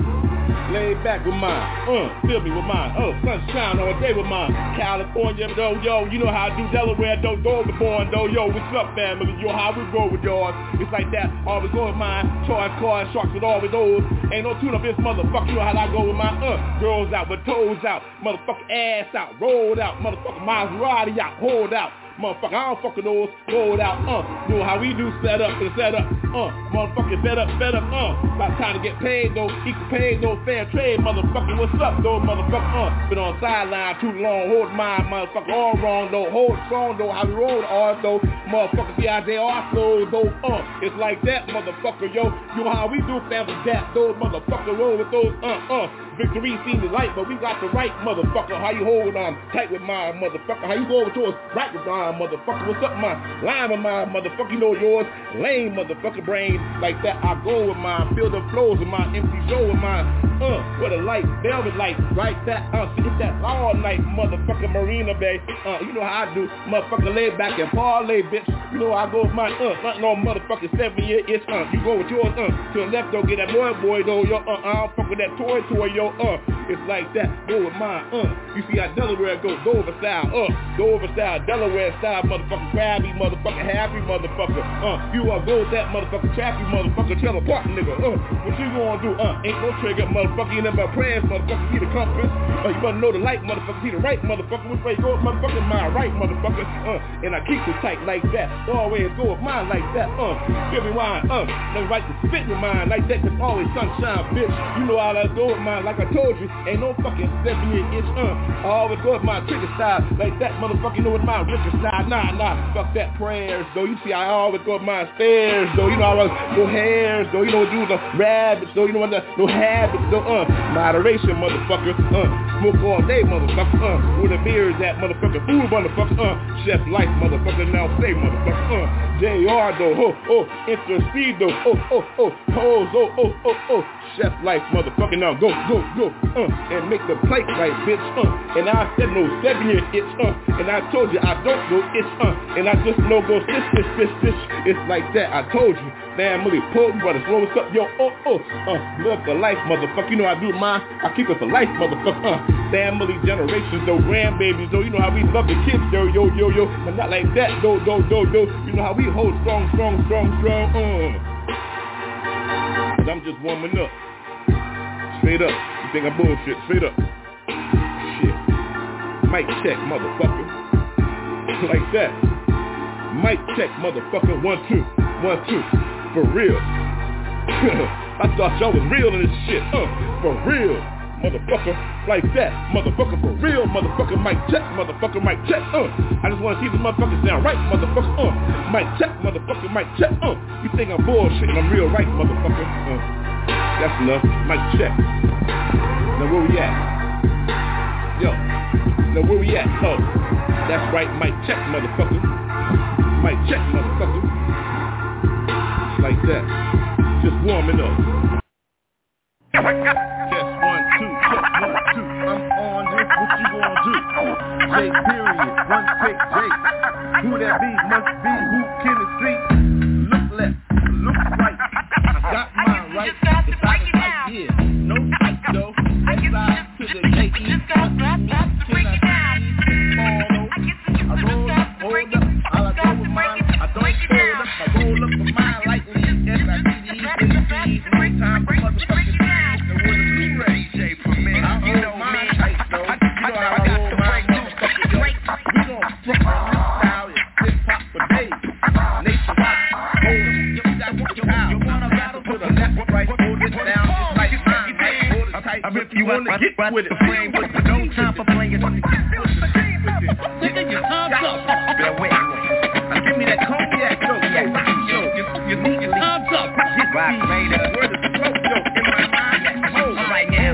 lay back with mine, uh, feel me with mine, oh, sunshine all day with mine, California, though, yo, you know how I do. Delaware, though, go overboard, though, yo, what's up, family, yo, how we roll with yours, it's like that, always go with mine, charge cars, sharks with all with those, ain't no tune up this motherfucker, you know how I go with mine, uh, girls out with toes out, motherfucker ass out, rolled out, motherfucker Maserati out, hold out, Motherfucker, I don't fuck with those rolled out, uh, know how we do set up and set up, uh, motherfucker, fed up, fed up, uh, about time to get paid, though, equal pay, no fair trade, motherfucker, what's up, though, motherfucker, uh, been on sideline too long, hold mine, motherfucker, all wrong, though, hold strong, though, how we roll all, though, motherfucker, see how they are slow, though, uh, it's like that, motherfucker, yo, you know how we do family that, those motherfucker roll with those, uh, uh, victory seems light, but we got the right, motherfucker, how you hold on tight with my motherfucker, how you go to us right with my motherfucker, what's up, my line with my motherfucker, you know yours, lame motherfucker brain, like that, I go with mine, feel the flows with my empty show with mine, uh, with a light, velvet light, right that, uh, hit that all night, motherfucker, Marina Bay, uh, you know how I do, motherfucker, lay back and parlay, bitch, you know I go with mine, uh, nothing on motherfucking seven year itch, uh, you go with yours, uh, to the left, don't get that boy, boy, though, yo, uh, I don't fuck with that toy, toy, yo, uh, it's like that, go with mine, uh, you see how Delaware go, Dover style, uh, Dover style, Delaware style, motherfucker, crabby, motherfucker, happy, motherfucker, uh, you are go with that motherfucker, trappy, motherfucker, tell apart, nigga, uh, what you gonna do, uh, ain't no trigger, motherfucker, you never prayers, motherfucker, see the compass, uh, you better know the light, motherfucker, see the right, motherfucker, which way you go, motherfucker, my right, motherfucker, uh, and I keep it tight like that, always go with mine like that, uh, give me wine, uh, never right to spit with mine like that, cause always sunshine, bitch, you know how I go with mine, like I told you, ain't no fucking seven year itch, uh, I always go with my trigger style, like that, motherfucker, know with my richer style, nah, nah, fuck that prayers, though, you see I always go with my stairs, though, you know I always go hairs, though, you know do the rabbits, though, you know the, no habits, though, uh, moderation, motherfucker, uh, smoke all day, motherfucker, uh, where the beer is at, motherfucker, food, motherfucker, uh, chef life, motherfucker, now say, motherfucker, uh, JR, though, oh, oh, intercede, though, oh, oh, oh, pose, oh, oh, oh, oh, chef life, motherfucker, now. Go, go, go, uh, and make the plate right, bitch, uh, and I said no seven year itch, uh, and I told you I don't go itch, uh, and I just know go fish, fish, fish, fish, it's like that, I told you, family, potent brothers, roll us up, yo, oh, oh, uh, live for life, motherfucker, you know I do mine, I keep it for life, motherfucker, uh, family, generations, though, grandbabies, though, you know how we love the kids, yo, yo, yo, yo, but not like that, though, though, though, though, you know how we hold strong, strong, strong, strong, uh, cause I'm just warming up. Straight up. You think I'm bullshit? Straight up. Shit. Mic check, motherfucker. like that. Mic check, motherfucker. One, two. One, two. For real. I thought y'all was real in this shit. Uh, for real motherfucker like that. Motherfucker for real, motherfucker mic check, motherfucker mic check, uh. I just wanna see the motherfuckers now, right, motherfucker, uh. Mic check, motherfucker, mic check, uh. You think I'm bullshitting, I'm real right, motherfucker, uh. That's enough, mic check. Now where we at? Yo, now where we at, oh. That's right, mic check, motherfucker. Mic check, motherfucker. Like that. Just warming up want to. I'm on this, what you gonna do? Take period, one take date. Who that be must be who can it see? Look left, look right. I got mine right. Just got to no fight though. Let's ride to the gate. Just got to break it down. I get to just got to break it down. I do with mine, I don't fold up. I roll up for mine lightly. If I see these, these, these, no time for You wanna get with it, frame, but you time for playing. Nigga, your time's up. Give me that cognac, yo, yo, yo. Your time's up. Rock, Raider. Where the smoke, yo, in my mind, that's right now.